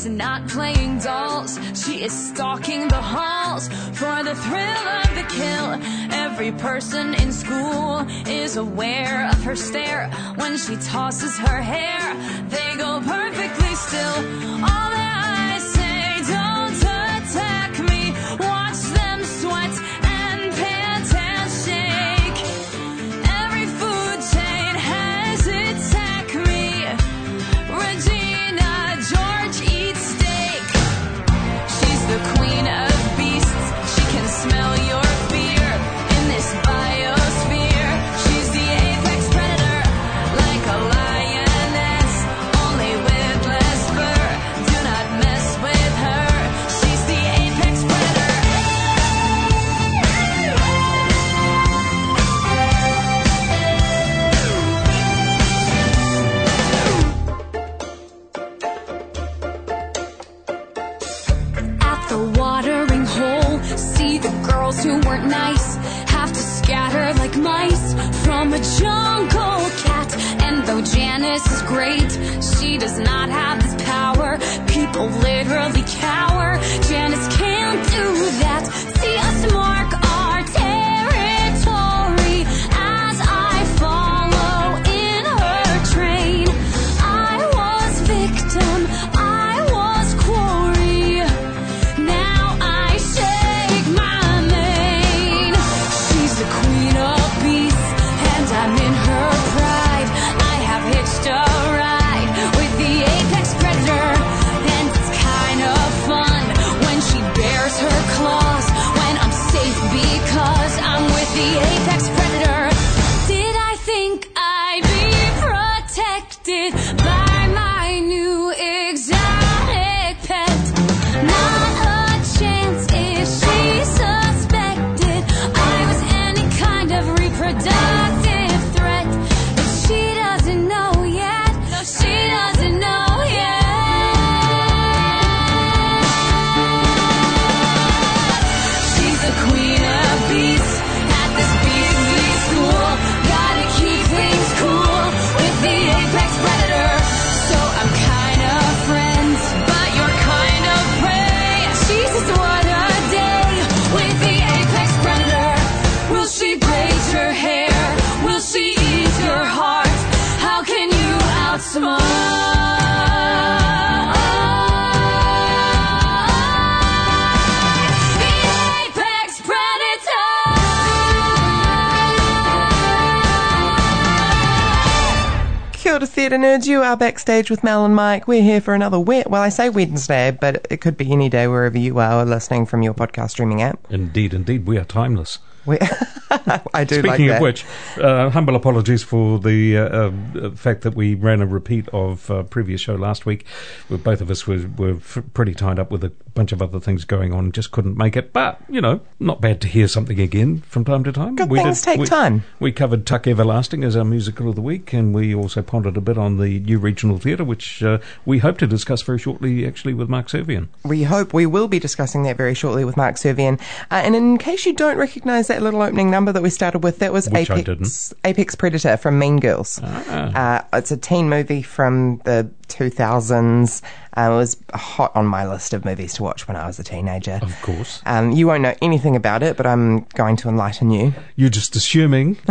is not playing dolls. She is stalking the halls for the thrill of the kill. Every person in school is aware of her stare. When she tosses her hair, they go perfectly still. All weren't nice have to scatter like mice from a jungle cat. And though Janice is great, she does not have this power. People literally cower. Theatre nerds, you are backstage with Mel and Mike. We're here for another wet, well I say Wednesday, but it could be any day wherever you are listening from your podcast streaming app. Indeed, indeed, we are timeless. We I do like Speaking that. of which, uh, humble apologies for the uh, uh, fact that we ran a repeat of uh, previous show last week. Where both of us were, were f- pretty tied up with a bunch of other things going on, just couldn't make it. But you know, not bad to hear something again from time to time. Good we things take we, time. We covered Tuck Everlasting as our musical of the week, and we also pondered a bit on the new regional theatre, which uh, we hope to discuss very shortly, actually, with Mark Servian. We hope we will be discussing that very shortly with Mark Servian. Uh, and in case you don't recognise that little opening number that we started with, that was Which I Apex, Apex Predator from Mean Girls. Uh, it's a teen movie from the 2000s. Uh, it was hot on my list of movies to watch when I was a teenager. Of course. Um, you won't know anything about it, but I'm going to enlighten you. You're just assuming.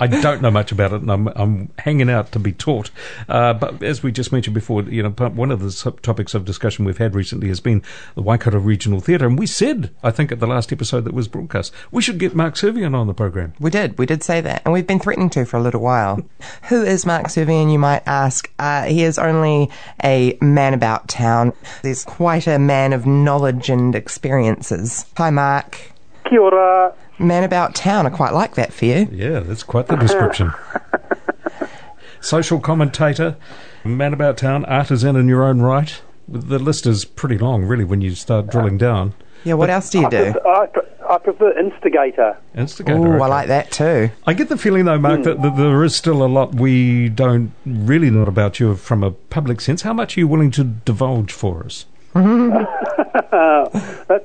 I don't know much about it, and I'm, I'm hanging out to be taught. Uh, but as we just mentioned before, you know, one of the sub- topics of discussion we've had recently has been the Waikato Regional Theatre, and we said, I think, at the last episode that was broadcast, we should get Mark Servian on the program. We did, we did say that, and we've been threatening to for a little while. Who is Mark Servian, you might ask? Uh, he is only a man about town. He's quite a man of knowledge and experiences. Hi, Mark. Kia ora. Man about town, I quite like that for you. Yeah, that's quite the description. Social commentator, man about town, artisan in your own right. The list is pretty long, really, when you start drilling down. Yeah, what else do you I, do? prefer, I, pre- I prefer Instigator. Instigator. Oh, okay. I like that too. I get the feeling, though, Mark, that, that there is still a lot we don't really know about you from a public sense. How much are you willing to divulge for us? That's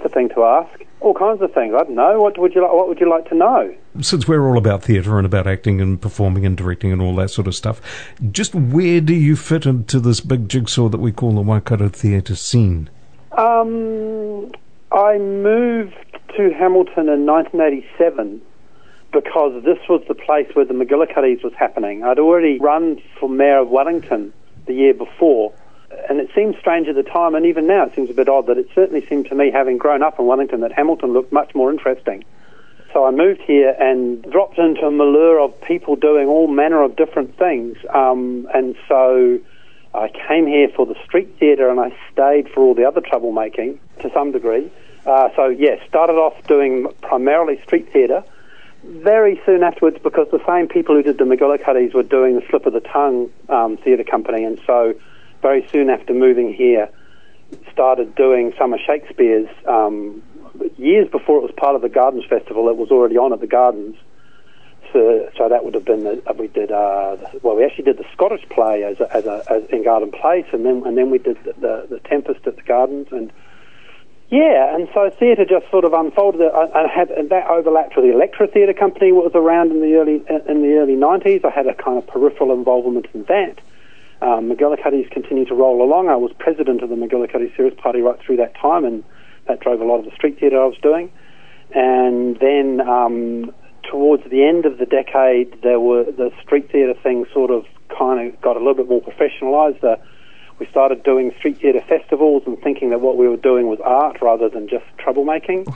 the thing to ask. All kinds of things. I don't know. What would you like? What would you like to know? Since we're all about theatre and about acting and performing and directing and all that sort of stuff, just where do you fit into this big jigsaw that we call the Waikato theatre scene? Um, I moved to Hamilton in 1987 because this was the place where the McGillicuddies was happening. I'd already run for mayor of Wellington the year before, and it seemed strange at the time, and even now it seems a bit odd, but it certainly seemed to me, having grown up in Wellington, that Hamilton looked much more interesting. So I moved here and dropped into a milieu of people doing all manner of different things, um, and so I came here for the street theatre and I stayed for all the other troublemaking to some degree. Uh, so, yes, started off doing primarily street theatre. Very soon afterwards, because the same people who did the McGillicuddies were doing the Slip of the Tongue um, theatre company, and so very soon after moving here, started doing some of Shakespeare's. Um, years before it was part of the Gardens Festival, it was already on at the Gardens. So, so that would have been the, uh, we did uh, well we actually did the Scottish play as a, as a as in Garden Place and then and then we did the, the, the Tempest at the Gardens and yeah and so theatre just sort of unfolded. I, I had that overlapped with the Electra Theatre Company what was around in the early in the early 90s I had a kind of peripheral involvement in that. Um, McGillicuddy's continued to roll along. I was president of the McGillicuddy Circus Party right through that time and that drove a lot of the street theatre I was doing. And then um, towards the end of the decade, there were the street theatre thing sort of kind of got a little bit more professionalised. Uh, we started doing street theatre festivals and thinking that what we were doing was art rather than just troublemaking.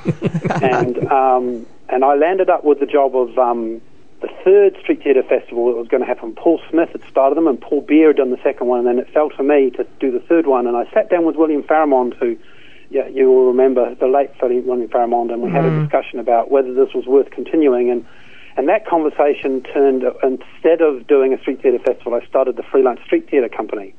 and um, and I landed up with the job of um, the third street theatre festival that was going to happen. Paul Smith had started them, and Paul Beer had done the second one, and then it fell to me to do the third one. And I sat down with William Faramond, who yeah, you will remember the late William Faramond, and we had a discussion about whether this was worth continuing. And and that conversation turned instead of doing a street theatre festival, I started the Freelance Street Theatre Company,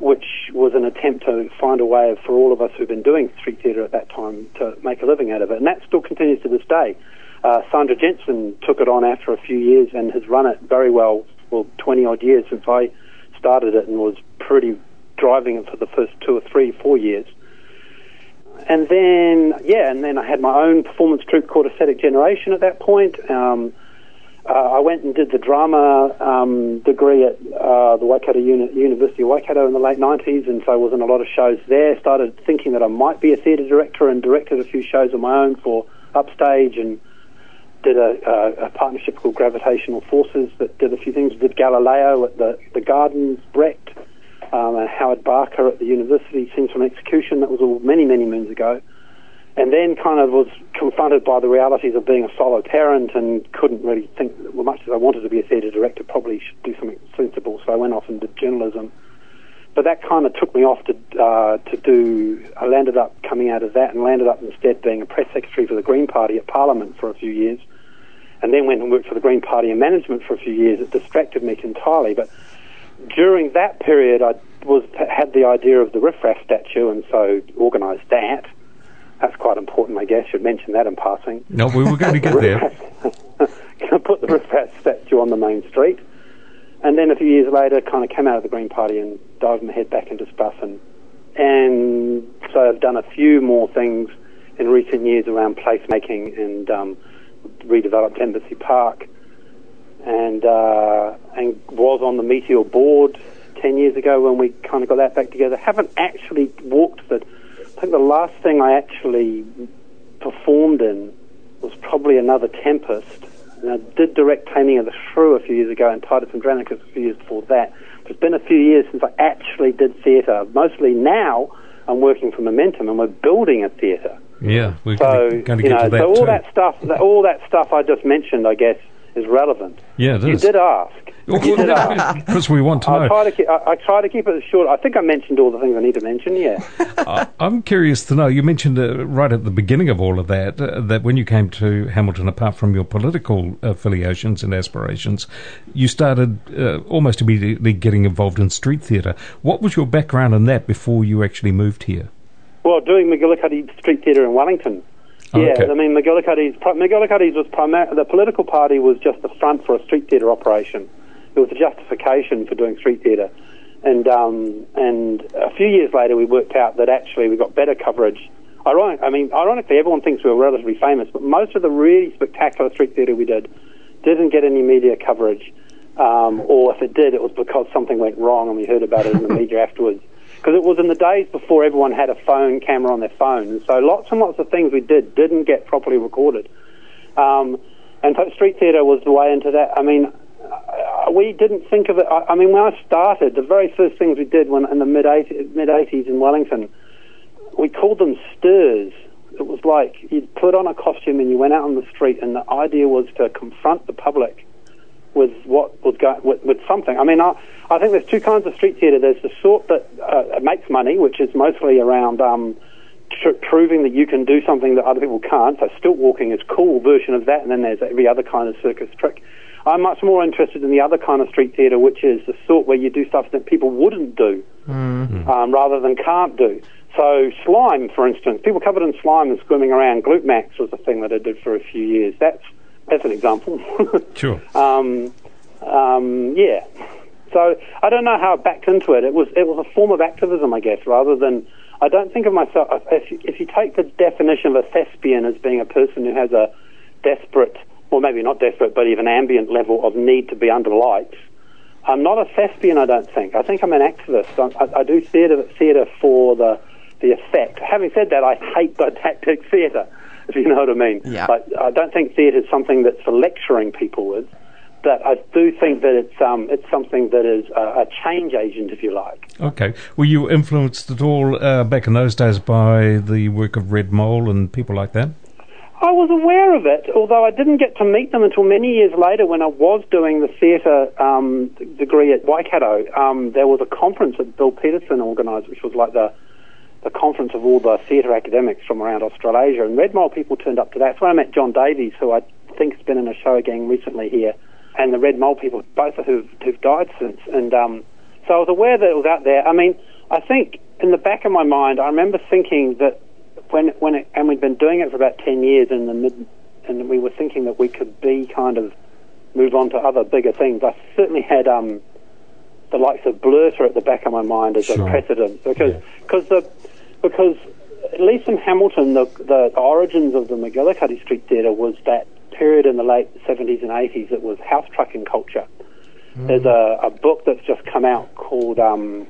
which was an attempt to find a way for all of us who've been doing street theatre at that time to make a living out of it. And that still continues to this day. Uh, Sandra Jensen took it on after a few years and has run it very well, well, 20 odd years since I started it and was pretty driving it for the first two or three, four years. And then, yeah, and then I had my own performance troupe called Aesthetic Generation at that point. Um, uh, I went and did the drama um, degree at uh, the Waikato Uni- University of Waikato in the late 90s, and so I was in a lot of shows there. Started thinking that I might be a theatre director and directed a few shows of my own for Upstage and did a, a, a partnership called Gravitational Forces that did a few things. Did Galileo at the, the Gardens, Brecht, um, and Howard Barker at the university, Scenes from Execution. That was all many, many moons ago. And then kind of was confronted by the realities of being a solo parent and couldn't really think, well, much as I wanted to be a theatre director, probably should do something sensible. So I went off and did journalism. But that kind of took me off to uh, to do. I landed up coming out of that and landed up instead being a press secretary for the Green Party at Parliament for a few years, and then went and worked for the Green Party in management for a few years. It distracted me entirely. But during that period, I was had the idea of the riffraff statue, and so organised that. That's quite important, I guess. Should mention that in passing. No, we were going to get there. Put the riffraff statue on the main street, and then a few years later, kind of came out of the Green Party and dived my head back into stuff, and and so I've done a few more things in recent years around placemaking and um, redeveloped Embassy Park, and uh, and was on the Meteor board ten years ago when we kind of got that back together. Haven't actually walked the. I think the last thing I actually performed in was probably another Tempest. And I did direct Taming of the Shrew a few years ago and Titus Andronicus a few years before that. But it's been a few years since I actually did theatre. Mostly now I'm working for Momentum and we're building a theatre. Yeah, we're So going to, to you get know, to that so all too. that stuff, all that stuff I just mentioned, I guess, is relevant. yeah, it You is. did ask. You did ask. Because we want to I know. try to keep. I, I try to keep it short. I think I mentioned all the things I need to mention. Yeah. I, I'm curious to know. You mentioned uh, right at the beginning of all of that uh, that when you came to Hamilton, apart from your political affiliations and aspirations, you started uh, almost immediately getting involved in street theatre. What was your background in that before you actually moved here? Well, doing McGillicuddy Street Theatre in Wellington. Oh, yeah, okay. I mean McGillicuddy's McGillicuddy's was primar- the political party was just the front for a street theatre operation. It was a justification for doing street theatre, and um, and a few years later we worked out that actually we got better coverage. Ironic, I mean, ironically, everyone thinks we were relatively famous, but most of the really spectacular street theatre we did didn't get any media coverage, um, or if it did, it was because something went wrong and we heard about it in the media afterwards because it was in the days before everyone had a phone camera on their phone, and so lots and lots of things we did didn't get properly recorded. Um, and so street theatre was the way into that. I mean, uh, we didn't think of it. I, I mean, when I started, the very first things we did when in the mid mid eighties in Wellington, we called them stirs. It was like you'd put on a costume and you went out on the street, and the idea was to confront the public with what was going with, with something. I mean, I, I think there's two kinds of street theatre. There's the sort that uh, makes money, which is mostly around um, tr- proving that you can do something that other people can't. So stilt walking is a cool version of that, and then there's every other kind of circus trick. I'm much more interested in the other kind of street theatre, which is the sort where you do stuff that people wouldn't do, um, rather than can't do. So slime, for instance, people covered in slime and swimming around. Glute Max was a thing that I did for a few years. That's that's an example. Sure. um, um, yeah. So I don't know how I backed into it. It was it was a form of activism, I guess, rather than. I don't think of myself. If you, if you take the definition of a thespian as being a person who has a desperate, or maybe not desperate, but even ambient level of need to be under lights, I'm not a thespian. I don't think. I think I'm an activist. I, I, I do theatre theatre for the the effect. Having said that, I hate didactic theatre. If you know what I mean. Yeah. Like, I don't think theatre is something that's for lecturing people with but I do think that it's um, it's something that is a, a change agent, if you like. Okay. Were you influenced at all uh, back in those days by the work of Red Mole and people like that? I was aware of it, although I didn't get to meet them until many years later when I was doing the theatre um, degree at Waikato. Um, there was a conference that Bill Peterson organised, which was like the the conference of all the theatre academics from around Australasia, and Red Mole people turned up to that. So I met John Davies, who I think has been in a show again recently here, and the Red Mole people, both of who've, who've died since. And um, so I was aware that it was out there. I mean, I think in the back of my mind, I remember thinking that when when it, and we'd been doing it for about ten years in the mid, and we were thinking that we could be kind of move on to other bigger things. I certainly had um, the likes of Blerta at the back of my mind as Sure. a precedent because Yeah. because the because at least in Hamilton the the origins of the McGillicuddy Street Theatre was that period in the late seventies and eighties that was house trucking culture. There's a, a book that's just come out called um,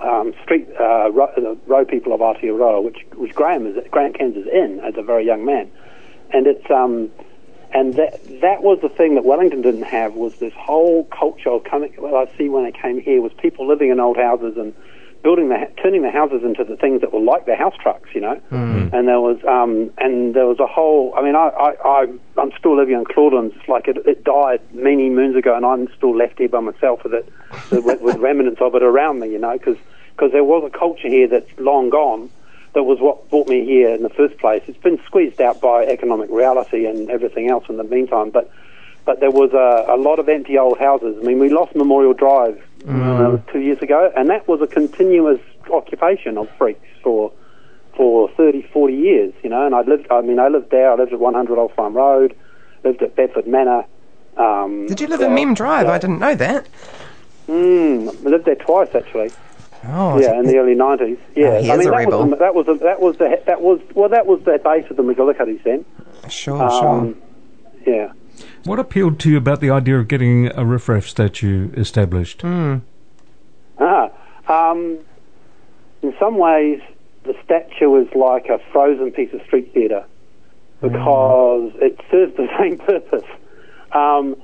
um, Street uh, Ro- the Row People of Aotearoa, which which Graham is Graham Kens is in as a very young man, and it's um, and that that was the thing that Wellington didn't have was this whole culture of coming. Well, I see when I came here was people living in old houses and building the turning the houses into the things that were like their house trucks, you know. And there was um, and there was a whole. I mean, I I, I I'm still living in Claudelands. It's like it, it died many moons ago, and I'm still left here by myself with it, with, with remnants of it around me, you know, because there was a culture here that's long gone. That was what brought me here in the first place. It's been squeezed out by economic reality and everything else in the meantime, but but there was a, a lot of empty old houses. I mean, we lost Memorial Drive uh, two years ago, and that was a continuous occupation of freaks for for 30, 40 years, you know. And I lived, I mean, I lived there. I lived at 100 Old Farm Road, lived at Bedford Manor. Um, Did you live uh, in Mem Drive? yeah. I didn't know that. Mm, I lived there twice actually. Oh, Yeah, in the early nineties. Yeah, Oh, he I mean that was the, that was the, that was the that was well that was the base of the McGillicuddies then. sure, sure. Um, yeah. What appealed to you about the idea of getting a riffraff statue established? Ah, um, in some ways, the statue is like a frozen piece of street theatre because it serves the same purpose. Um,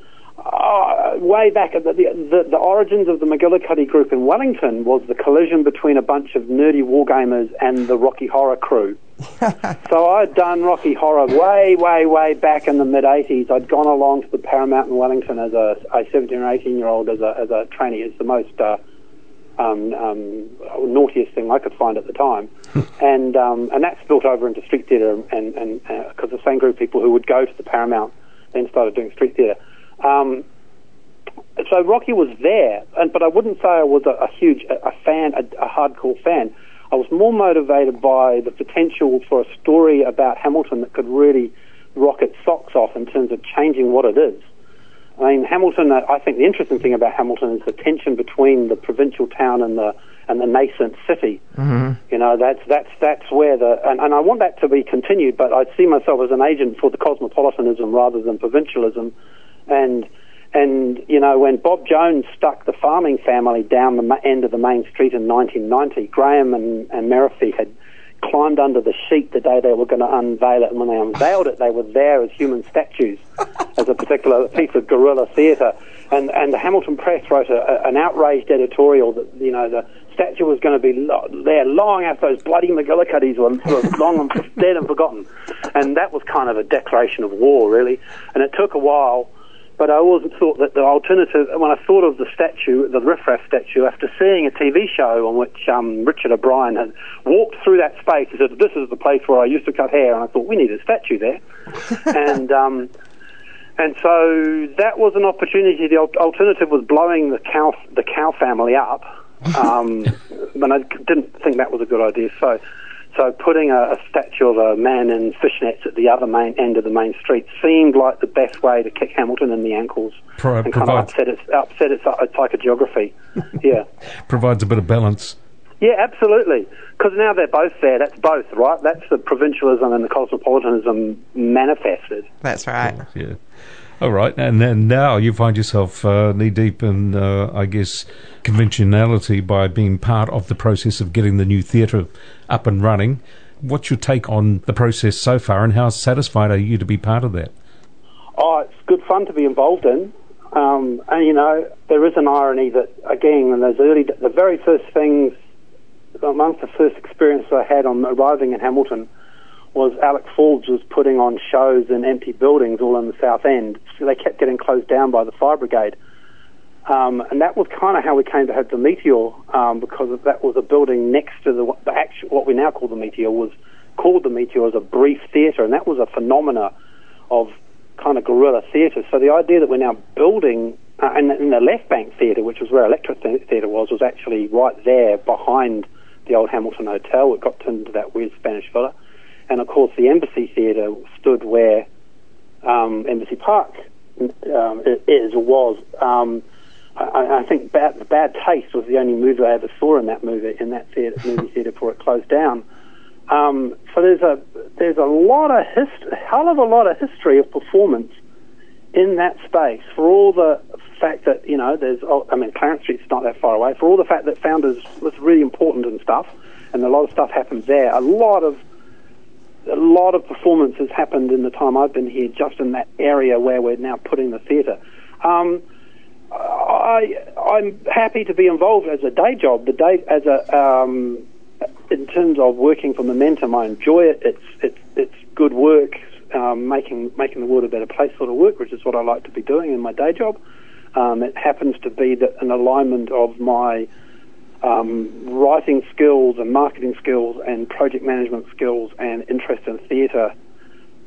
uh, way back at the, the, the origins of the McGillicuddy group in Wellington was the collision between a bunch of nerdy wargamers and the Rocky Horror crew. so I'd done Rocky Horror way, way, way back in the mid '80s. I'd gone along to the Paramount in Wellington as a, a 17 or 18 year old as a as a trainee. It's the most uh, um, um, naughtiest thing I could find at the time, and um, and that spilled over into street theatre, and and because uh, the same group of people who would go to the Paramount then started doing street theatre. Um, so Rocky was there, and but I wouldn't say I was a, a huge a, a fan, a, a hardcore fan. I was more motivated by the potential for a story about Hamilton that could really rock its socks off in terms of changing what it is. I mean, Hamilton. I think the interesting thing about Hamilton is the tension between the provincial town and the and the nascent city. Mm-hmm. You know, that's that's that's where the and, and I want that to be continued. But I see myself as an agent for the cosmopolitanism rather than provincialism, and and you know when Bob Jones stuck the farming family down the end of the main street in 1990, Graham and and had climbed under the sheet the day they were going to unveil it, and when they unveiled it, they were there as human statues, as a particular piece of guerrilla theatre. And and the Hamilton Press wrote a, a, an outraged editorial that you know the statue was going to be lo- there long after those bloody McGillicuddies were, were long and dead and forgotten, and that was kind of a declaration of war, really. And it took a while but I always thought that the alternative, when I thought of the statue, the Riff Raff statue, after seeing a TV show on which um, Richard O'Brien had walked through that space, he said, "This is the place where I used to cut hair," and I thought we need a statue there, and. Um, and so that was an opportunity. The alternative was blowing the cow, the cow family up, um, but I didn't think that was a good idea. So so putting a, a, statue of a man in fishnets at the other main end of the main street seemed like the best way to kick Hamilton in the ankles Pro- and kind of upset its, upset its, its uh, psychogeography. yeah. Provides a bit of balance. Yeah, absolutely. Because now they're both there. That's both, right? That's the provincialism and the cosmopolitanism manifested. That's right. Yeah. All right, and then now you find yourself uh, knee deep in, uh, I guess, conventionality by being part of the process of getting the new theatre up and running. What's your take on the process so far, and how satisfied are you to be part of that? Oh, it's good fun to be involved in. Um, and you know, there is an irony that again, in those early, the very first things, amongst the first experiences I had on arriving in Hamilton was Alec Forbes was putting on shows in empty buildings all in the South End. So they kept getting closed down by the fire brigade. Um, and that was kind of how we came to have the Meteor, um, because that was a building next to the, the actual, what we now call the Meteor was called the Meteor as a brief theatre, and that was a phenomena of kind of guerrilla theatre. So the idea that we're now building, uh, and, and the Left Bank Theatre, which was where Electric Theatre was, was actually right there behind the old Hamilton Hotel. It got turned into that weird Spanish villa and of course the Embassy Theatre stood where um, Embassy Park um, is or was. Um, I, I, think bad, Bad Taste was the only movie I ever saw in that movie in that theater, movie theatre before it closed down. Um, so there's a there's a lot of hist- hell of a lot of history of performance in that space for all the fact that you know there's oh, I mean Clarence Street's not that far away for all the fact that Founders was really important and stuff and a lot of stuff happened there a lot of a lot of performance has happened in the time I've been here, just in that area where we're now putting the theatre. Um, I, I'm happy to be involved as a day job. The day as a um, in terms of working for Momentum, I enjoy it. It's it's it's good work, um, making making the world a better place sort of work, which is what I like to be doing in my day job. Um, it happens to be that an alignment of my um, writing skills and marketing skills and project management skills and interest in theatre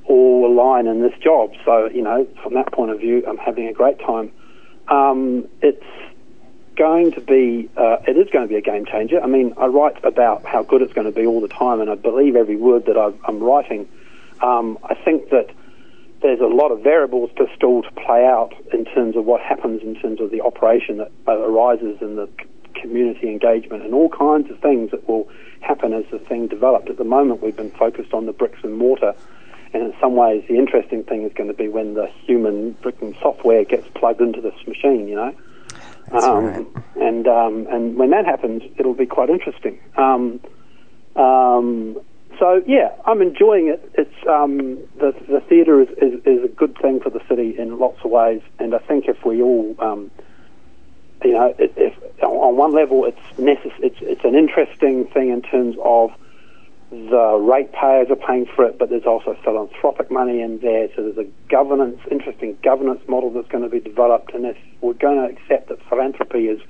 all align in this job. So, you know, from that point of view, I'm having a great time. Um, it's going to be, uh, it is going to be a game changer. I mean, I write about how good it's going to be all the time, and I believe every word that i am writing. Um, I think that there's a lot of variables to still to play out in terms of what happens in terms of the operation that uh, arises in the community engagement and all kinds of things that will happen as the thing developed. At the moment, we've been focused on the bricks and mortar, and in some ways, the interesting thing is going to be when the human brick and software gets plugged into this machine. You know. Um, right. And um, and when that happens, it'll be quite interesting. Um, um, so yeah, I'm enjoying it. It's um, the the theatre is, is, is a good thing for the city in lots of ways, and I think if we all um, you know, it, if, on one level, it's, necess- it's it's an interesting thing in terms of the ratepayers are paying for it, but there's also philanthropic money in there. So there's a governance, interesting governance model that's going to be developed. And if we're going to accept that philanthropy is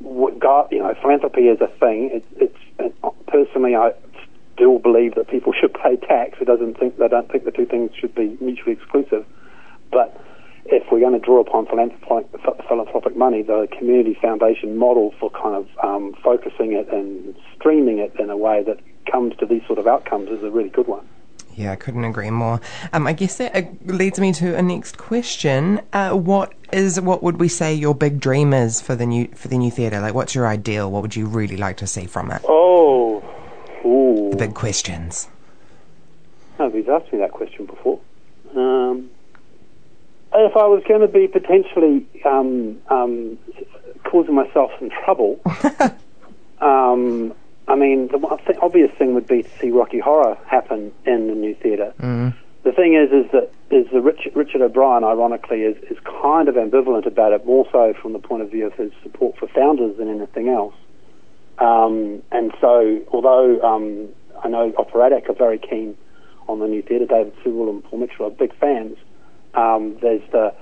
you know, philanthropy is a thing. It's, it's uh, personally, I still believe that people should pay tax. It doesn't think they don't think the two things should be mutually exclusive. But if we're going to draw upon philanthropic, philanthropic money, the community foundation model for kind of um, focusing it and streaming it in a way that comes to these sort of outcomes is a really good one. Yeah, I couldn't agree more. Um, I guess that uh, leads me to a next question. Uh, what is what would we say your big dream is for the new for the new theatre? Like, what's your ideal? What would you really like to see from it? Oh, ooh. The big questions. Nobody's asked me that question before. Um, if I was going to be potentially um, um, causing myself some trouble, um, I mean, the th- obvious thing would be to see Rocky Horror happen in the new theatre. Mm. The thing is, is that is the Richard, Richard O'Brien, ironically, is, is kind of ambivalent about it, more so from the point of view of his support for founders than anything else. Um, and so, although um, I know Operatic are very keen on the new theatre, David Sewell and Paul Mitchell are big fans. Um, there's the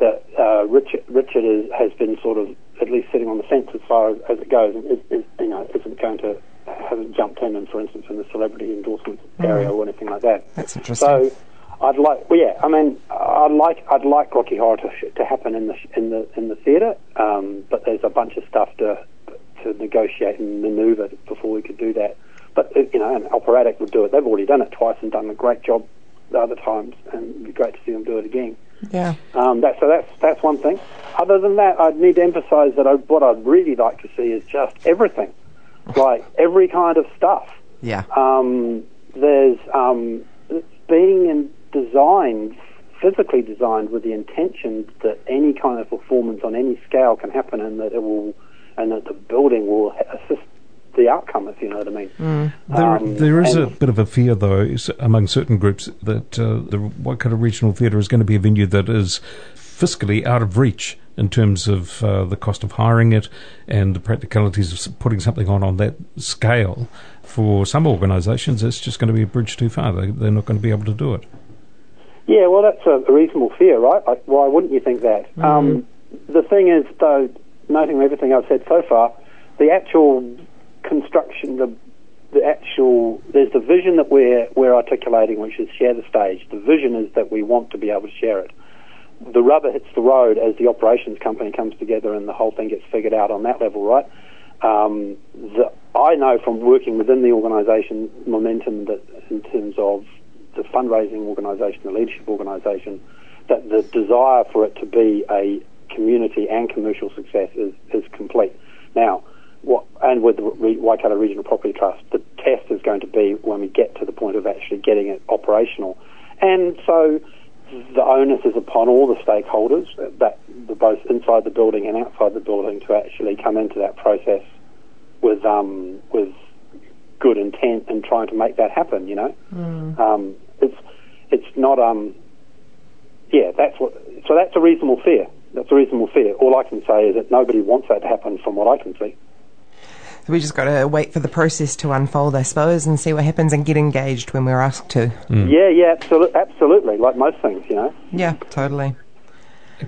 that uh, Richard Richard is, has been sort of at least sitting on the fence as far as, as it goes, and is, is, you know isn't going to hasn't jumped in and for instance in the celebrity endorsement area or anything like that. That's interesting. So I'd like, well, yeah, I mean, I'd like I'd like Rocky Horror to, to happen in the in the in the theatre, um, but there's a bunch of stuff to to negotiate and manoeuvre before we could do that. But you know, an operatic would do it. They've already done it twice and done a great job the other times, and it'd be great to see them do it again. Yeah. Um, that, so that's that's one thing. Other than that, I'd need to emphasise that I, what I'd really like to see is just everything, like every kind of stuff. Yeah. Um, there's um, it's being in designed, physically designed, with the intention that any kind of performance on any scale can happen, and that it will, and that the building will assist the outcome, if you know what I mean. Mm. There, Um, there is a bit of a fear, though, among certain groups that uh, the Waikato Regional Theatre is going to be a venue that is fiscally out of reach in terms of uh, the cost of hiring it and the practicalities of putting something on on that scale. For some organisations, it's just going to be a bridge too far. They, they're not going to be able to do it. Yeah, well, that's a, reasonable fear, right? Like, why wouldn't you think that? Um, the thing is, though, noting everything I've said so far, the actual construction, the the actual there's the vision that we're we're articulating, which is share the stage. The vision is that we want to be able to share it. The rubber hits the road as the operations company comes together and the whole thing gets figured out on that level, right? Um, the, I know from working within the organisation momentum that in terms of the fundraising organisation, the leadership organisation, that the desire for it to be a community and commercial success is, is complete. Now, what, and with the Re- Waikato Regional Property Trust, the test is going to be when we get to the point of actually getting it operational. And so the onus is upon all the stakeholders, that the, both inside the building and outside the building, to actually come into that process with um, with good intent and trying to make that happen. You know, um, it's it's not um, yeah. That's what. So that's a reasonable fear. That's a reasonable fear. All I can say is that nobody wants that to happen, from what I can see. So we just got to wait for the process to unfold, I suppose, and see what happens and get engaged when we're asked to. Yeah, yeah, absolutely, absolutely. Like most things, you know. Yeah, totally.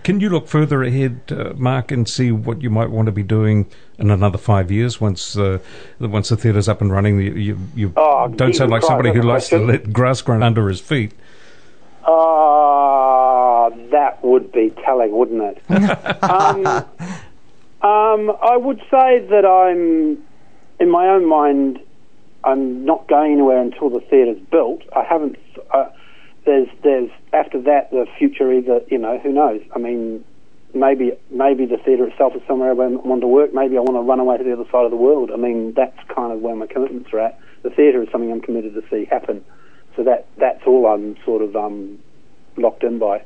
Can you look further ahead, uh, Mark, and see what you might want to be doing in another five years once uh, once the theatre's up and running? You, you, you Oh, don't sound like Christ, somebody who that's a likes to let grass grow under his feet. Ah, that would be telling, wouldn't it? um, um, I would say that I'm, in my own mind, I'm not going anywhere until the theatre's built. I haven't. Uh, there's, there's after that the future. Either you know, who knows? I mean, maybe, maybe the theatre itself is somewhere I want to work. Maybe I want to run away to the other side of the world. I mean, that's kind of where my commitments are at. The theatre is something I'm committed to see happen. So that that's all I'm sort of um, locked in by.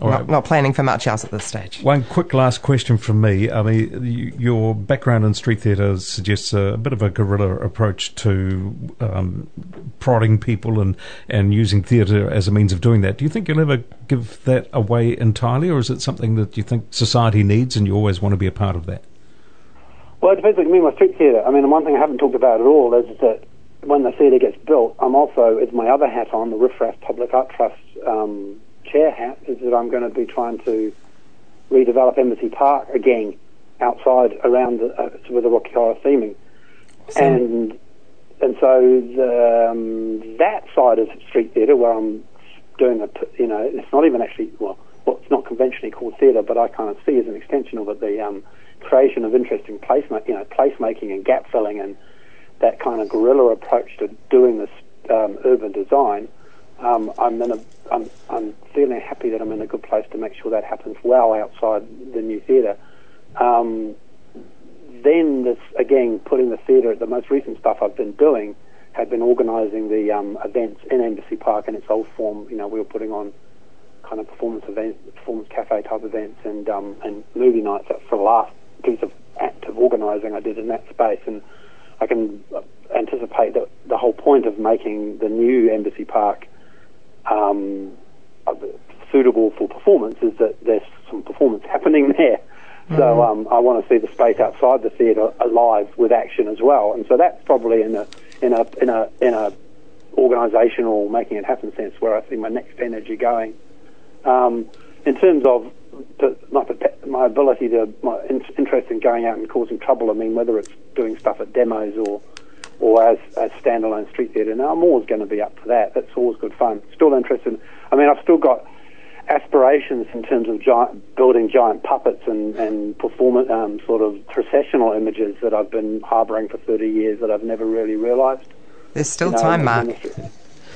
All not, right. not planning for much else at this stage. One quick last question from me. I mean, y- your background in street theatre suggests a bit of a guerrilla approach to um, prodding people and, and using theatre as a means of doing that. Do you think you'll ever give that away entirely, or is it something that you think society needs and you always want to be a part of that? Well, it depends what you mean by street theatre. I mean, the one thing I haven't talked about at all is that when the theatre gets built, I'm also, it's my other hat on, the Riffraff Public Art Trust um, chair hat, is that I'm going to be trying to redevelop Embassy Park again outside around the, uh, with the Rocky Horror theming, and and so the, um, that side of street theatre where I'm doing a you know it's not even actually well well it's not conventionally called theatre, but I kind of see as an extension of it the um, creation of interesting place you know placemaking and gap filling and that kind of guerrilla approach to doing this um, urban design. Um, I'm in a I'm, I'm feeling happy that I'm in a good place to make sure that happens well outside the new theatre. Um, then this again putting the theatre the most recent stuff I've been doing had been organising the um, events in Embassy Park in its old form. You know, we were putting on kind of performance events, performance cafe type events, and um, and movie nights. That's the last piece of active organising I did in that space, and I can anticipate that the whole point of making the new Embassy Park um, suitable for performance is that there's some performance happening there. So um, I want to see the space outside the theatre alive with action as well, and so that's probably in a in a in a in a organisational making it happen sense where I see my next energy going. Um, in terms of my, my ability to my interest in going out and causing trouble, I mean whether it's doing stuff at demos or or as, as standalone street theatre. Now I'm always going to be up for that. That's always good fun. Still interested. I mean I've still got aspirations in terms of giant, building giant puppets and, and performance, um, sort of processional images that I've been harbouring for 30 years that I've never really realised. There's still You know, time, in Mark.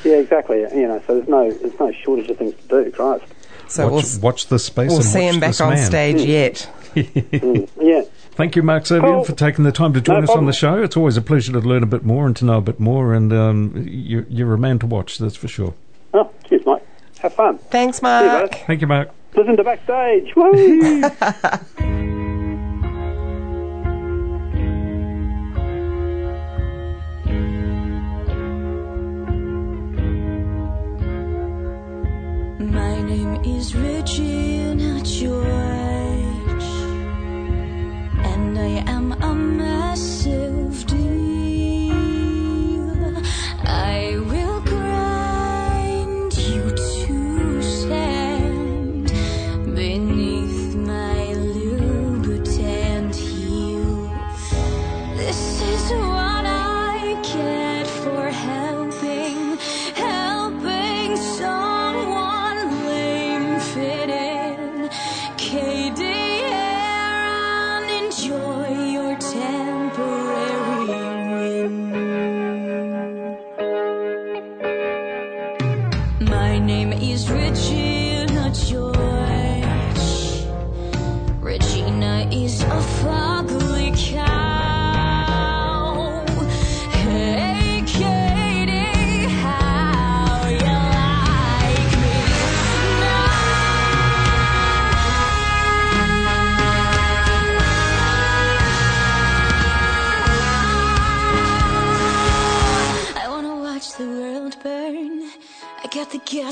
Yeah, exactly. You know, so there's no there's no shortage of things to do. Christ. So we'll, watch, the space we'll and see watch him back on man. stage yet. Mm, yeah. Thank you, Mark Servian, Cool. for taking the time to join No us on the show. It's always a pleasure to learn a bit more and to know a bit more, and um, you're, you're a man to watch, that's for sure. Oh, cheers, Mike. Have fun. Thanks, See you, Mark. Thank you, Mark. Listen to backstage. Woo! My name is Regina George,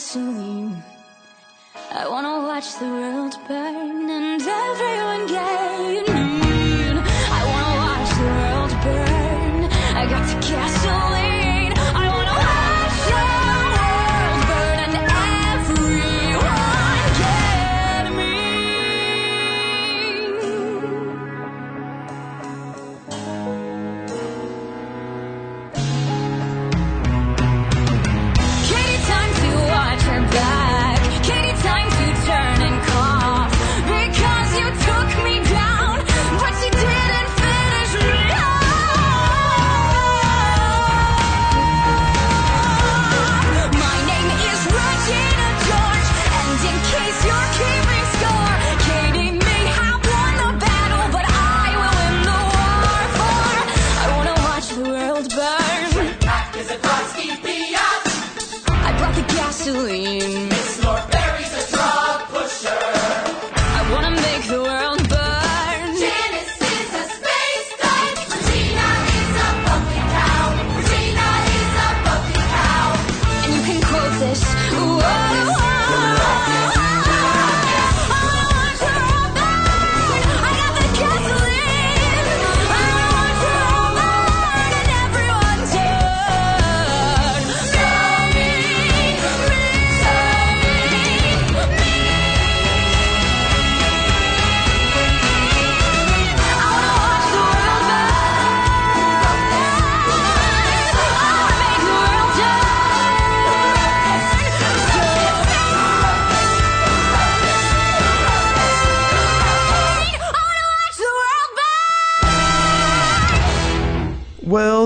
gasoline. I wanna watch the world burn and everyone get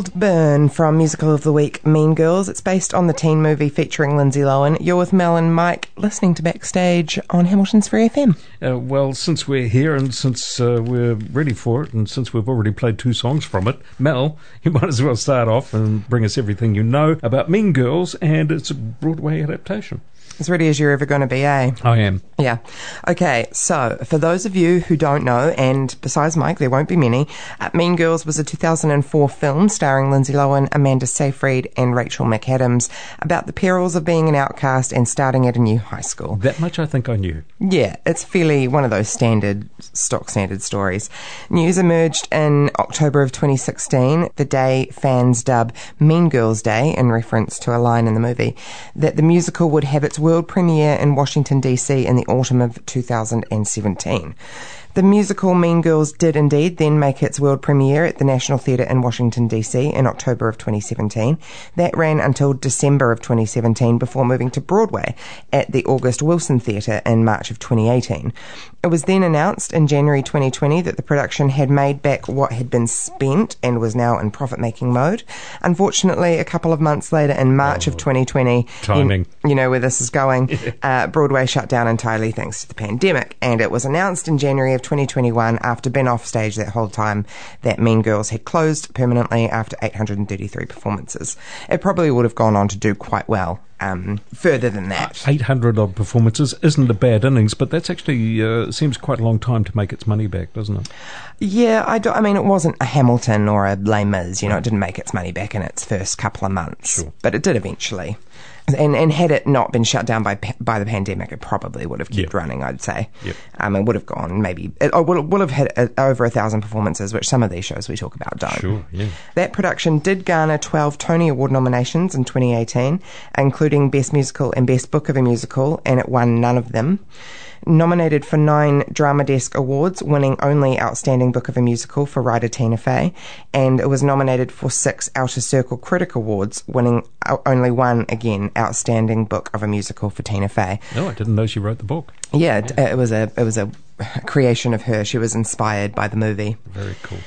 Burn from Musical of the Week Mean Girls. It's based on the teen movie featuring Lindsay Lohan. You're with Mel and Mike listening to Backstage on Hamilton's Free FM. Uh, well, since we're here and since uh, we're ready for it, and since we've already played two songs from it, Mel, you might as well start off and bring us everything you know about Mean Girls and its Broadway adaptation. As ready as you're ever going to be, eh? I am. Yeah. Okay, so for those of you who don't know, and besides Mike, there won't be many, uh, Mean Girls was a 2004 film starring Lindsay Lohan, Amanda Seyfried, and Rachel McAdams about the perils of being an outcast and starting at a new high school. That much I think I knew. Yeah, it's fairly one of those standard, stock standard stories. News emerged in October of 2016, the day fans dub Mean Girls Day, in reference to a line in the movie, that the musical would have its world premiere in Washington, D.C. in the autumn of 2017. The musical Mean Girls did indeed then make its world premiere at the National Theatre in Washington, D.C. in October of 2017. That ran until December of 2017 before moving to Broadway at the August Wilson Theatre in March of 2018. It was then announced in January 2020 that the production had made back what had been spent and was now in profit making mode. Unfortunately, a couple of months later in March of 2020, Timing. you, you know where this is going, uh, Broadway shut down entirely thanks to the pandemic. And it was announced in January of 2021, after been off stage that whole time, that Mean Girls had closed permanently after 833 performances. It probably would have gone on to do quite well. Um, further than that, 800 odd performances isn't a bad innings, but that's actually uh, seems quite a long time to make its money back, doesn't it? Yeah, I, do, I mean, it wasn't a Hamilton or a Les Mis. You know, it didn't make its money back in its first couple of months, Sure. but it did eventually. And and had it not been shut down by by the pandemic, it probably would have kept Yep. running. I'd say. Yep. Um, it would have gone maybe. It oh, would would have had uh, over a thousand performances, which some of these shows we talk about don't. Sure, yeah. That production did garner 12 Tony Award nominations in 2018, including Best Musical and Best Book of a Musical, and it won none of them. Nominated for nine Drama Desk Awards, winning only Outstanding Book of a Musical for writer Tina Fey, and it was nominated for six Outer Circle Critic Awards, winning only one again Outstanding Book of a Musical for Tina Fey. No, I didn't know she wrote the book. Yeah, it, it was a it was a creation of her. She was inspired by the movie. Very cool.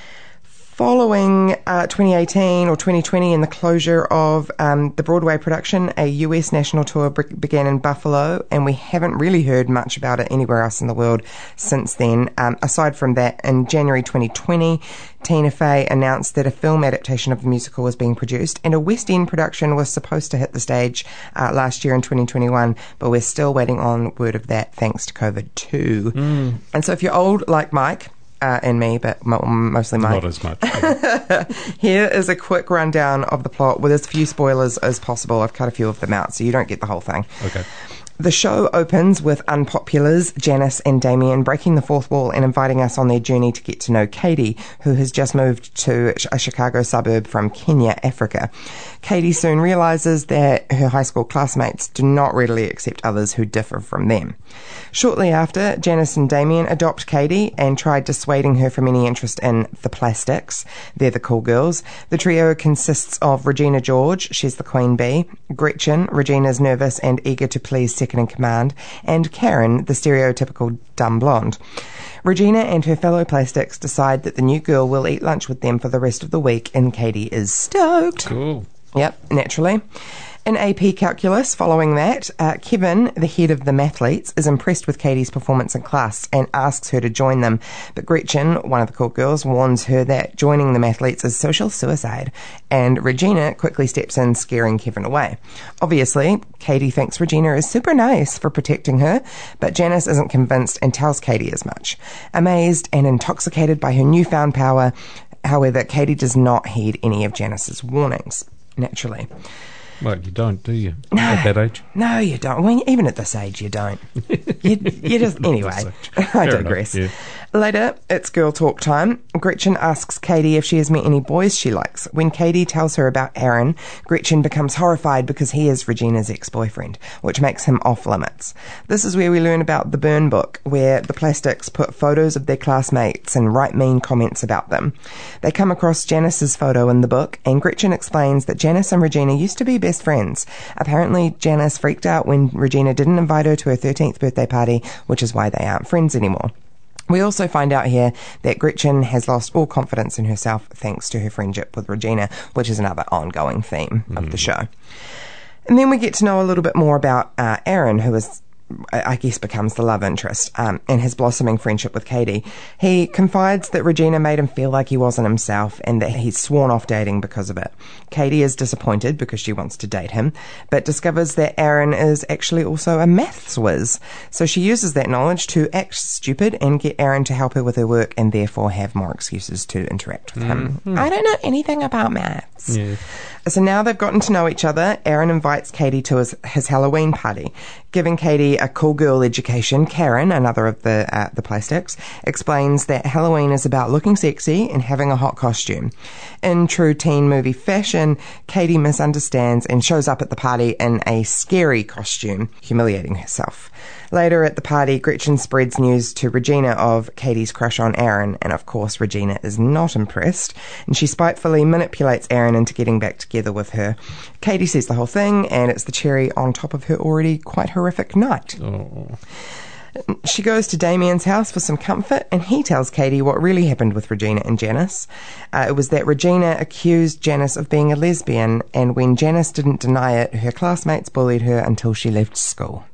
Following uh, 2018 or 2020 and the closure of um, the Broadway production, a US national tour be- began in Buffalo, and we haven't really heard much about it anywhere else in the world since then. Um, aside from that, in January 2020, Tina Fey announced that a film adaptation of the musical was being produced, and a West End production was supposed to hit the stage uh, last year in 2021, but we're still waiting on word of that thanks to COVID too. And so, if you're old like Mike, uh, and me, but mo- mostly Mike. Not as much. Here is a quick rundown of the plot with as few spoilers as possible. I've cut a few of them out so you don't get the whole thing. okay. The show opens with unpopulars, Janis and Damian, breaking the fourth wall and inviting us on their journey to get to know Cady, who has just moved to a Chicago suburb from Kenya, Africa. Cady soon realizes that her high school classmates do not readily accept others who differ from them. Shortly after, Janis and Damian adopt Cady and try dissuading her from any interest in the plastics. They're the cool girls. The trio consists of Regina George, she's the queen bee, Gretchen, Regina's nervous and eager to please in command, and Karen, the stereotypical dumb blonde. Regina and her fellow plastics decide that the new girl will eat lunch with them for the rest of the week, and Cady is stoked. Cool. Yep, naturally. In AP Calculus, following that, uh, Kevin, the head of the mathletes, is impressed with Cady's performance in class and asks her to join them. But Gretchen, one of the cool girls, warns her that joining the mathletes is social suicide. And Regina quickly steps in, scaring Kevin away. Obviously, Cady thinks Regina is super nice for protecting her, but Janis isn't convinced and tells Cady as much. Amazed and intoxicated by her newfound power, however, Cady does not heed any of Janis's warnings. Naturally. Well, you don't, do you? At that age? No, you don't. Well, even at this age, you don't. You, you just anyway. I enough, digress. yeah. Later, it's girl talk time. Gretchen asks Cady if she has met any boys she likes. When Cady tells her about Aaron, Gretchen becomes horrified because he is Regina's ex-boyfriend, which makes him off limits. This is where we learn about the Burn book, where the plastics put photos of their classmates and write mean comments about them. They come across Janis's photo in the book, and Gretchen explains that Janis and Regina used to be best friends. Apparently, Janis freaked out when Regina didn't invite her to her 13th birthday party, which is why they aren't friends anymore. We also find out here that Gretchen has lost all confidence in herself thanks to her friendship with Regina, which is another ongoing theme of the show. And then we get to know a little bit more about uh, Aaron, who is I guess becomes the love interest um, in his blossoming friendship with Cady. He confides that Regina made him feel like he wasn't himself and that he's sworn off dating because of it. Cady is disappointed because she wants to date him, but discovers that Aaron is actually also a maths whiz. So she uses that knowledge to act stupid and get Aaron to help her with her work and therefore have more excuses to interact with him. I don't know anything about maths. Yeah. So now they've gotten to know each other. Aaron invites Cady to his, his Halloween party, giving Cady a cool girl education. Karen, another of the uh, the plastics, explains that Halloween is about looking sexy and having a hot costume. In true teen movie fashion, Cady misunderstands and shows up at the party in a scary costume, humiliating herself. Later at the party, Gretchen spreads news to Regina of Cady's crush on Aaron, and of course, Regina is not impressed, and she spitefully manipulates Aaron into getting back together with her. Cady sees the whole thing, and it's the cherry on top of her already quite horrific night. Oh. She goes to Damian's house for some comfort, and he tells Cady what really happened with Regina and Janis. Uh, it was that Regina accused Janis of being a lesbian, and when Janis didn't deny it, her classmates bullied her until she left school.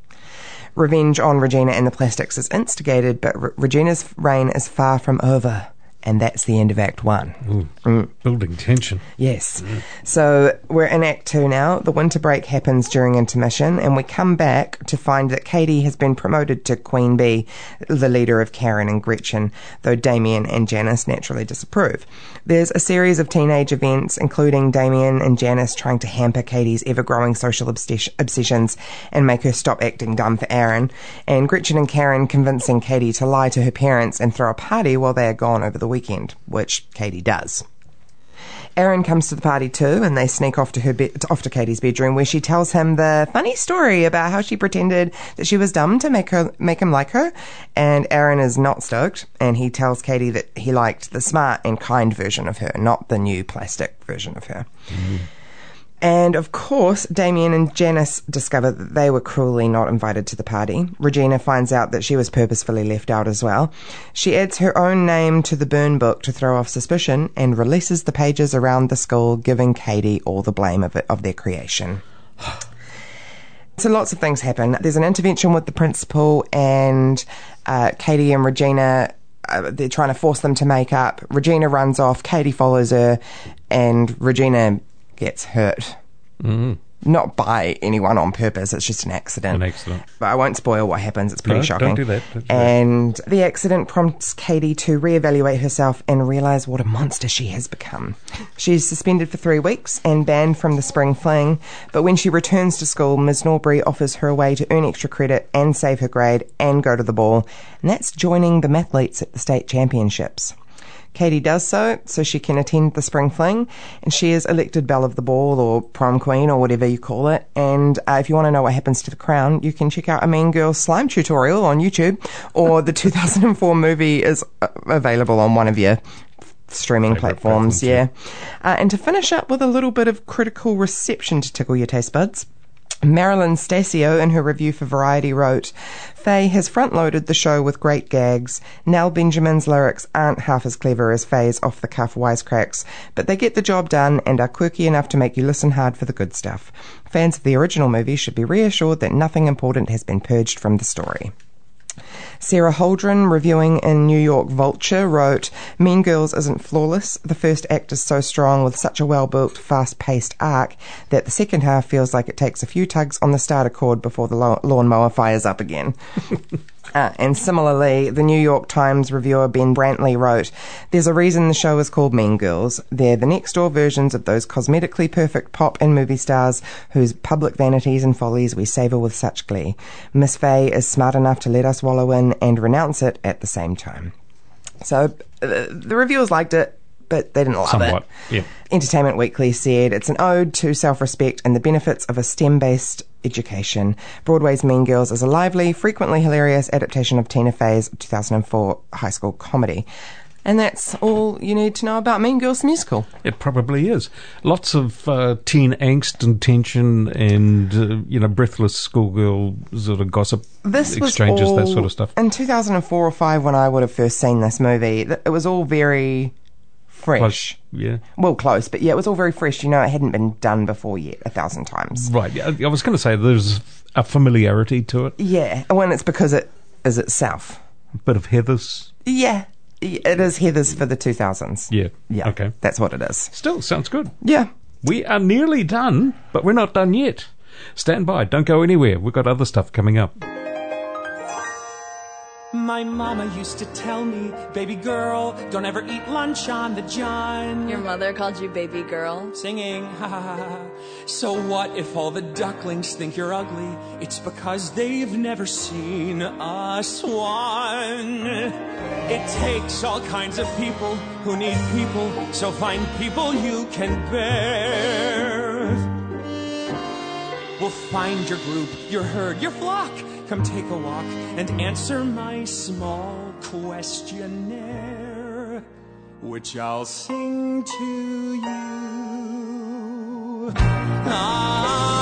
Revenge on Regina and the Plastics is instigated, but Re- Regina's reign is far from over. And that's the end of Act One. Mm. Building tension. Yes. So we're in Act Two now. The winter break happens during intermission, and we come back to find that Cady has been promoted to Queen Bee, the leader of Karen and Gretchen, though Damian and Janis naturally disapprove. There's a series of teenage events, including Damian and Janis trying to hamper Cady's ever growing social obsess- obsessions and make her stop acting dumb for Aaron, and Gretchen and Karen convincing Cady to lie to her parents and throw a party while they are gone over the weekend, which Cady does. Aaron comes to the party too, and they sneak off to her be- off to Cady's bedroom, where she tells him the funny story about how she pretended that she was dumb to make her make him like her. And Aaron is not stoked, and he tells Cady that he liked the smart and kind version of her, not the new plastic version of her. Mm-hmm. And of course, Damian and Janis discover that they were cruelly not invited to the party. Regina finds out that she was purposefully left out as well. She adds her own name to the burn book to throw off suspicion and releases the pages around the school, giving Cady all the blame of, it, of their creation. So lots of things happen. There's an intervention with the principal, and uh, Cady and Regina. Uh, they're trying to force them to make up. Regina runs off. Cady follows her, and Regina gets hurt. Mm. Not by anyone on purpose. It's just an accident. An accident. But I won't spoil what happens. It's pretty No, shocking. don't do that. Don't do that. and the accident prompts Cady to reevaluate herself and realize what a monster she has become. She's suspended for three weeks and banned from the spring fling. But when she returns to school, Ms. Norbury offers her a way to earn extra credit and save her grade and go to the ball. And that's joining the mathletes at the state championships. Cady does so, so she can attend the spring fling, and she is elected belle of the ball or prom queen or whatever you call it. And uh, if you want to know what happens to the crown, you can check out a Mean Girls slime tutorial on YouTube, or the 2004 movie is uh, available on one of your streaming platforms. platforms, Yeah. Uh, and to finish up with a little bit of critical reception to tickle your taste buds. Marilyn Stasio, in her review for Variety, wrote, Fey has front loaded the show with great gags. Nell Benjamin's lyrics aren't half as clever as Fey's off the cuff wisecracks, but they get the job done and are quirky enough to make you listen hard for the good stuff. Fans of the original movie should be reassured that nothing important has been purged from the story. Sarah Holdren, reviewing in New York Vulture, wrote, Mean Girls isn't flawless. The first act is so strong with such a well built, fast paced arc that the second half feels like it takes a few tugs on the starter cord before the lawnmower fires up again. Uh, and similarly, the New York Times reviewer Ben Brantley wrote, There's a reason the show is called Mean Girls. They're the next door versions of those cosmetically perfect pop and movie stars whose public vanities and follies we savour with such glee. Miss Fey is smart enough to let us wallow in and renounce it at the same time. So uh, the reviewers liked it, but they didn't love Somewhat. it. Yeah. Entertainment Weekly said it's an ode to self respect and the benefits of a STEM based education. Broadway's Mean Girls is a lively, frequently hilarious adaptation of Tina Fey's 2004 high school comedy. And that's all you need to know about Mean Girls Musical. It probably is. Lots of uh, teen angst and tension and, uh, you know, breathless schoolgirl sort of gossip This exchanges, all, that sort of stuff. In 2004 or 5, when I would have first seen this movie, it was all very fresh. Close. Yeah. Well, close, but yeah, it was all very fresh. You know, it hadn't been done before yet a thousand times. Right. Yeah, I was going to say there's a familiarity to it. Yeah, oh, when it's because it is itself. A bit of Heather's. Yeah, it is Heather's for the 2000s. Yeah. Yeah. Okay. That's what it is. Still sounds good. Yeah. We are nearly done, but we're not done yet. Stand by. Don't go anywhere. We've got other stuff coming up. My mama used to tell me, baby girl, don't ever eat lunch on the john. Your mother called you baby girl. Singing, ha ha ha. ha. So what if all the ducklings think you're ugly? It's because they've never seen a swan. It takes all kinds of people who need people, so find people you can bear. We'll find your group, your herd, your flock. Come take a walk and answer my small questionnaire, which I'll sing to you. Where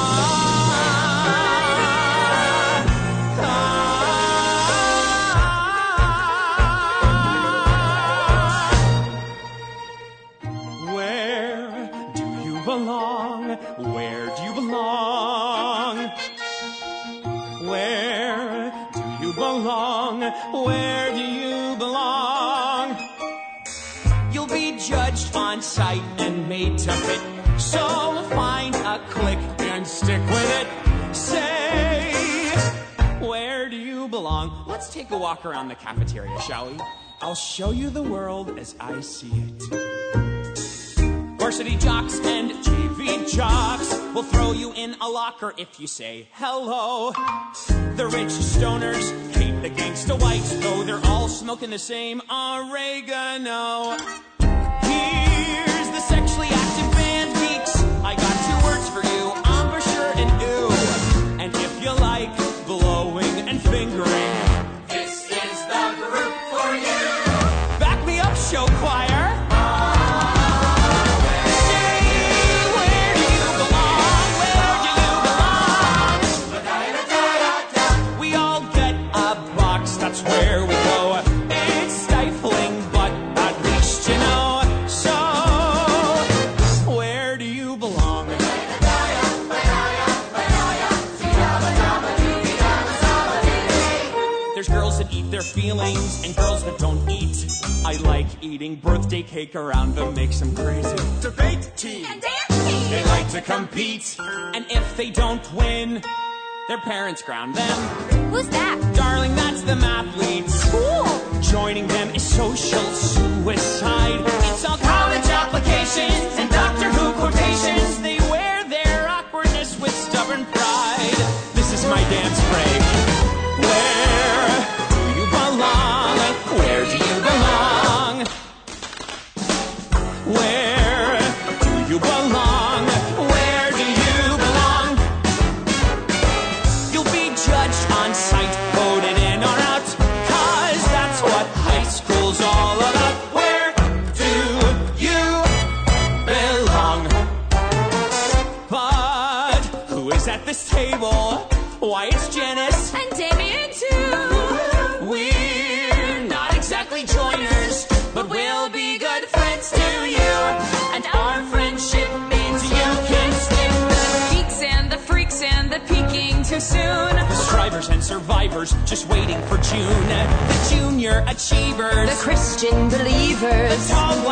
So find a click and stick with it. Say, where do you belong? Let's take a walk around the cafeteria, shall we? I'll show you the world as I see it. Varsity jocks and JV jocks will throw you in a locker if you say hello. The rich stoners hate the gangsta whites, though they're all smoking the same oregano. Here's show choir. Eating birthday cake around them, makes them crazy. Debate team. And dance team. They like to compete, and if they don't win, their parents ground them. Who's that? Darling, that's them athletes. Cool. Joining them is social suicide. It's all college applications and Doctor Who quotations. They wear their awkwardness with stubborn pride. This is my dance break. Where soon. The strivers and survivors just waiting for June. The junior achievers. The Christian believers. The Tall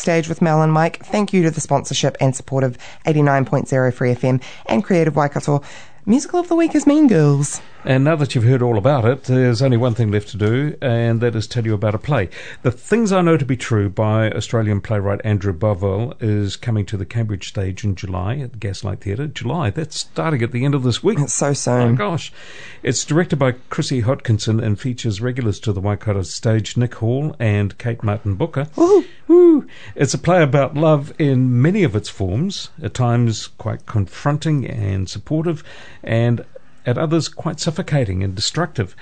backstage with Mel and Mike. Thank you to the sponsorship and support of 89.0 Free FM and Creative Waikato. Musical of the week is Mean Girls. And now that you've heard all about it, there's only one thing left to do, and that is tell you about a play. The Things I Know to Be True by Australian playwright Andrew Bovell is coming to the Cambridge stage in July at the Gaslight Theatre. July, that's starting at the end of this week. It's so Oh soon. gosh. It's directed by Chrissy Hodkinson and features regulars to the Waikato stage Nick Hall and Kate Martin Booker. Woo. It's a play about love in many of its forms, at times quite confronting and supportive, and at others quite suffocating and destructive.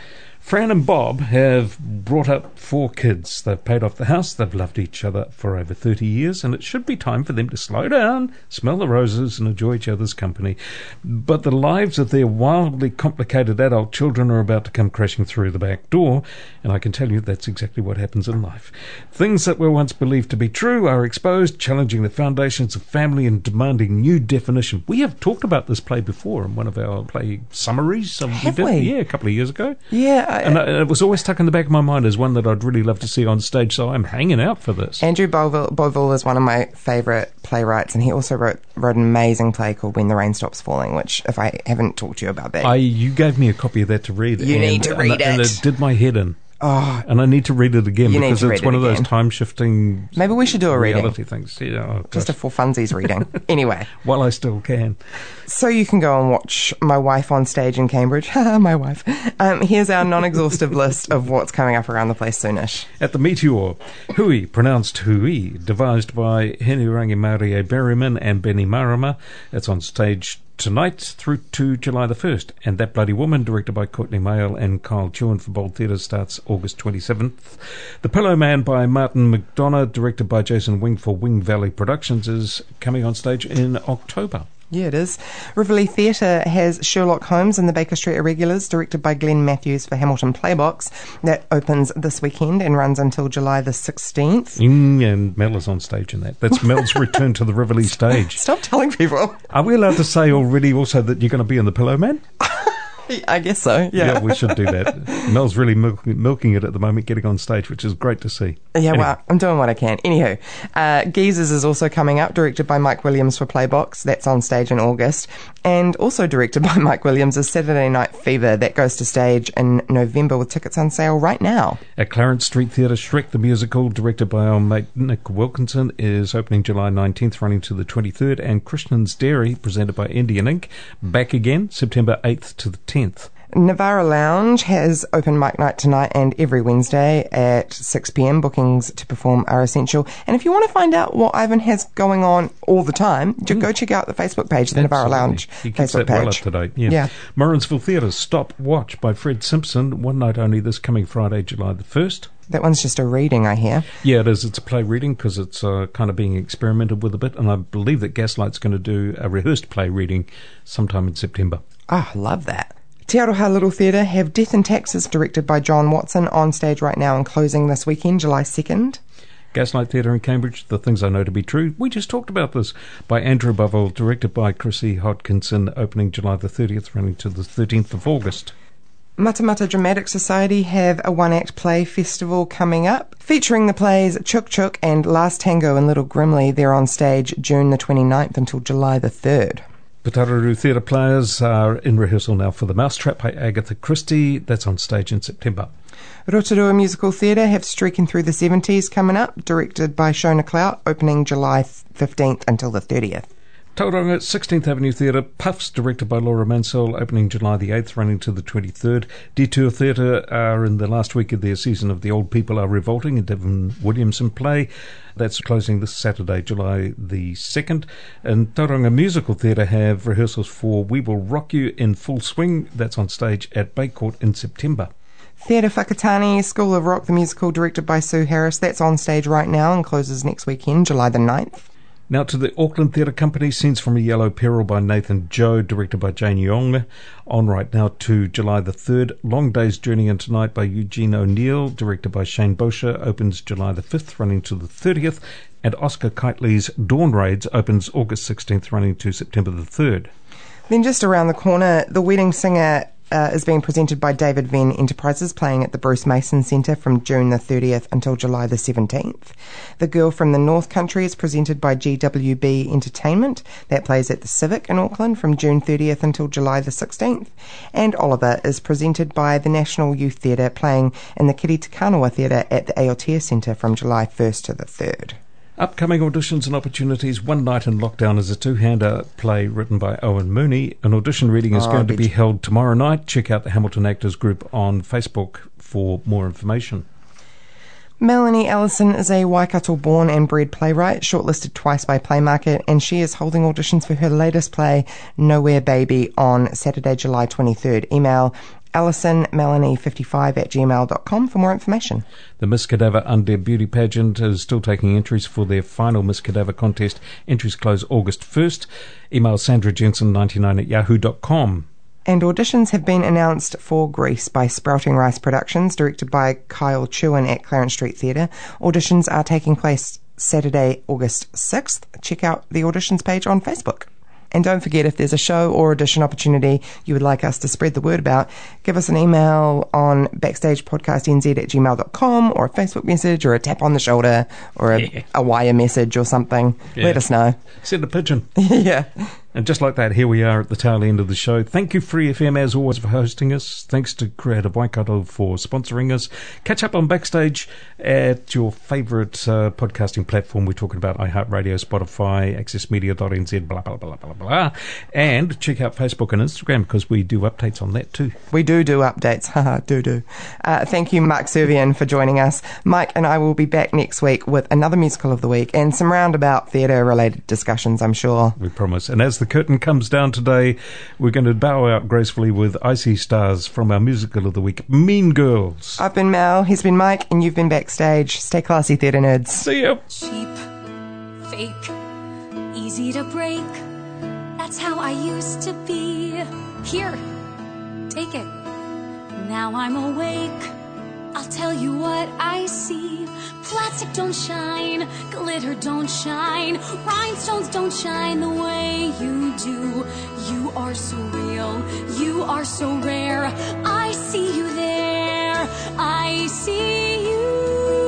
Fran and Bob have brought up four kids. They've paid off the house. They've loved each other for over 30 years, and it should be time for them to slow down, smell the roses, and enjoy each other's company. But the lives of their wildly complicated adult children are about to come crashing through the back door, and I can tell you that's exactly what happens in life. Things that were once believed to be true are exposed, challenging the foundations of family and demanding new definition. We have talked about this play before in one of our play summaries. Um, Have did, we? Yeah, a couple of years ago. Yeah, And uh, I, it was always stuck in the back of my mind as one that I'd really love to see on stage, so I'm hanging out for this. Andrew Bovell, Bovell is one of my favourite playwrights, and he also wrote wrote an amazing play called When the Rain Stops Falling, which, if I haven't talked to you about that, I you gave me a copy of that to read. You and, need to read and, it. it did my head in. Oh, And I need to read it again because it's one it of those time shifting maybe we should do a reading, things. Yeah, oh, just a for funsies reading. anyway, while I still can. so you can go and watch my wife on stage in Cambridge. my wife. Um, here's our non-exhaustive list of what's coming up around the place soonish. At the Meteor, Hui, pronounced Hui, devised by Henirangi Marie Berryman and Benny Marama. It's on stage tonight through to July the 1st. And That Bloody Woman, directed by Courtney Mayle and Kyle Chewin for Bold Theatre, starts August 27th. The Pillowman by Martin McDonagh, directed by Jason Wing for Wing Valley Productions, is coming on stage in October. Yeah, it is. Rivoli Theatre has Sherlock Holmes and the Baker Street Irregulars, directed by Glenn Matthews for Hamilton Playbox. That opens this weekend and runs until July the 16th. Mm, and Mel is on stage in that. That's Mel's return to the Rivoli stage. Stop telling people. Are we allowed to say already also that you're going to be in the Pillowman? I guess so, yeah. we should do that. Mel's really milking, milking it at the moment, getting on stage, which is great to see. Yeah, Anyway, well, I'm doing what I can. Anywho, uh, Geezers is also coming up, directed by Mike Williams for Playbox. That's on stage in August. And also directed by Mike Williams is Saturday Night Fever. That goes to stage in November with tickets on sale right now. At Clarence Street Theatre, Shrek the Musical, directed by our mate Nick Wilkinson, is opening July 19th, running to the 23rd. And Krishnan's Dairy, presented by Indian Ink, back again September 8th to the 10th. Nivara Lounge has open mic night tonight and every Wednesday at 6 pm. Bookings to perform are essential. And if you want to find out what Ivan has going on all the time, ju- go check out the Facebook page, the Nivara Absolutely. Lounge He keeps Facebook that well up to date. Yeah. Yeah. Morrinsville Theatre, Stop Watch by Fred Simpson, one night only this coming Friday, July the 1st. That one's just a reading, I hear. Yeah, it is. It's a play reading because it's uh, kind of being experimented with a bit, and I believe that Gaslight's going to do a rehearsed play reading sometime in September. Ah, love that. Te Aroha Little Theatre have Death and Taxes, directed by John Watson, on stage right now and closing this weekend, July 2nd. Gaslight Theatre in Cambridge, The Things I Know to Be True. We just talked about this by Andrew Bovell, directed by Chrissy Hodkinson, opening July the 30th, running to the 13th of August. Matamata Dramatic Society have a one act play festival coming up featuring the plays Chook Chook and Last Tango in Little Grimley. They're on stage June the 29th until July the 3rd. Putaruru Theatre players are in rehearsal now for The Mousetrap by Agatha Christie. That's on stage in September. Rotorua Musical Theatre have Streaking Through the 70s coming up, directed by Shona Clout, opening July 15th until the 30th. Tauranga 16th Avenue Theatre, Puffs, directed by Laura Mansell, opening July the 8th, running to the 23rd. Detour Theatre are in the last week of their season of The Old People Are Revolting, a Devon Williamson play. That's closing this Saturday, July the 2nd. And Tauranga Musical Theatre have rehearsals for We Will Rock You in Full Swing. That's on stage at Bay Court in September. Theatre Whakatane, School of Rock, the musical, directed by Sue Harris. That's on stage right now and closes next weekend, July the 9th. Now to the Auckland Theatre Company, Scenes from a Yellow Peril by Nathan Joe, directed by Jane Yonge. On right now to July the 3rd. Long Day's Journey into Night by Eugene O'Neill, directed by Shane Bosher, opens July the 5th, running to the 30th. And Oscar Kightley's Dawn Raids opens August 16th, running to September the 3rd. Then just around the corner, the wedding singer uh, is being presented by David Venn Enterprises, playing at the Bruce Mason Centre from June the 30th until July the 17th. The Girl from the North Country is presented by GWB Entertainment, that plays at the Civic in Auckland from June 30th until July the 16th. And Oliver is presented by the National Youth Theatre, playing in the Kiri Te Kanawa Theatre at the Aotea Centre from July 1st to the 3rd. Upcoming auditions and opportunities. One Night in Lockdown is a two-hander play written by Owen Mooney. An audition reading is Oh, going to be you- held tomorrow night. Check out the Hamilton Actors Group on Facebook for more information. Melanie Ellison is a Waikato born and bred playwright, shortlisted twice by Playmarket, and she is holding auditions for her latest play, Nowhere Baby, on Saturday, July 23rd. Email allisonmelanie55 at gmail.com for more information. The Miss Cadaver Undead Beauty Pageant is still taking entries for their final Miss Cadaver contest. Entries close August 1st. Email sandrajensen99 at yahoo.com. And auditions have been announced for Grease by Sprouting Rice Productions, directed by Kyle Chewin at Clarence Street Theatre. Auditions are taking place Saturday, August 6th. Check out the auditions page on Facebook. And don't forget, if there's a show or audition opportunity you would like us to spread the word about, give us an email on backstagepodcastnz at gmail.com or a Facebook message or a tap on the shoulder or a, Yeah. a wire message or something. Yeah. Let us know. Send a pigeon. yeah. And just like that, here we are at the tail end of the show. Thank you, Free FM, as always, for hosting us. Thanks to Creative Waikato for sponsoring us. Catch up on Backstage at your favourite uh, podcasting platform. We're talking about iHeartRadio, Spotify, AccessMedia.nz, blah, blah, blah, blah, blah. And check out Facebook and Instagram because we do updates on that too. We do do updates. Haha, do do. Uh, thank you, Mark Servian, for joining us. Mike and I will be back next week with another musical of the week and some roundabout theatre related discussions, I'm sure. We promise. And as the curtain comes down today, we're going to bow out gracefully with I See Stars from our musical of the week, Mean Girls. I've been Mel, he's been Mike, and you've been backstage. Stay classy, theatre nerds. See ya. cheap, fake, easy to break. That's how I used to be. Here, take it. Now I'm awake. I'll tell you what I see. Plastic don't shine, glitter don't shine, rhinestones don't shine the way you do. You are so real, you are so rare. I see you there, I see you.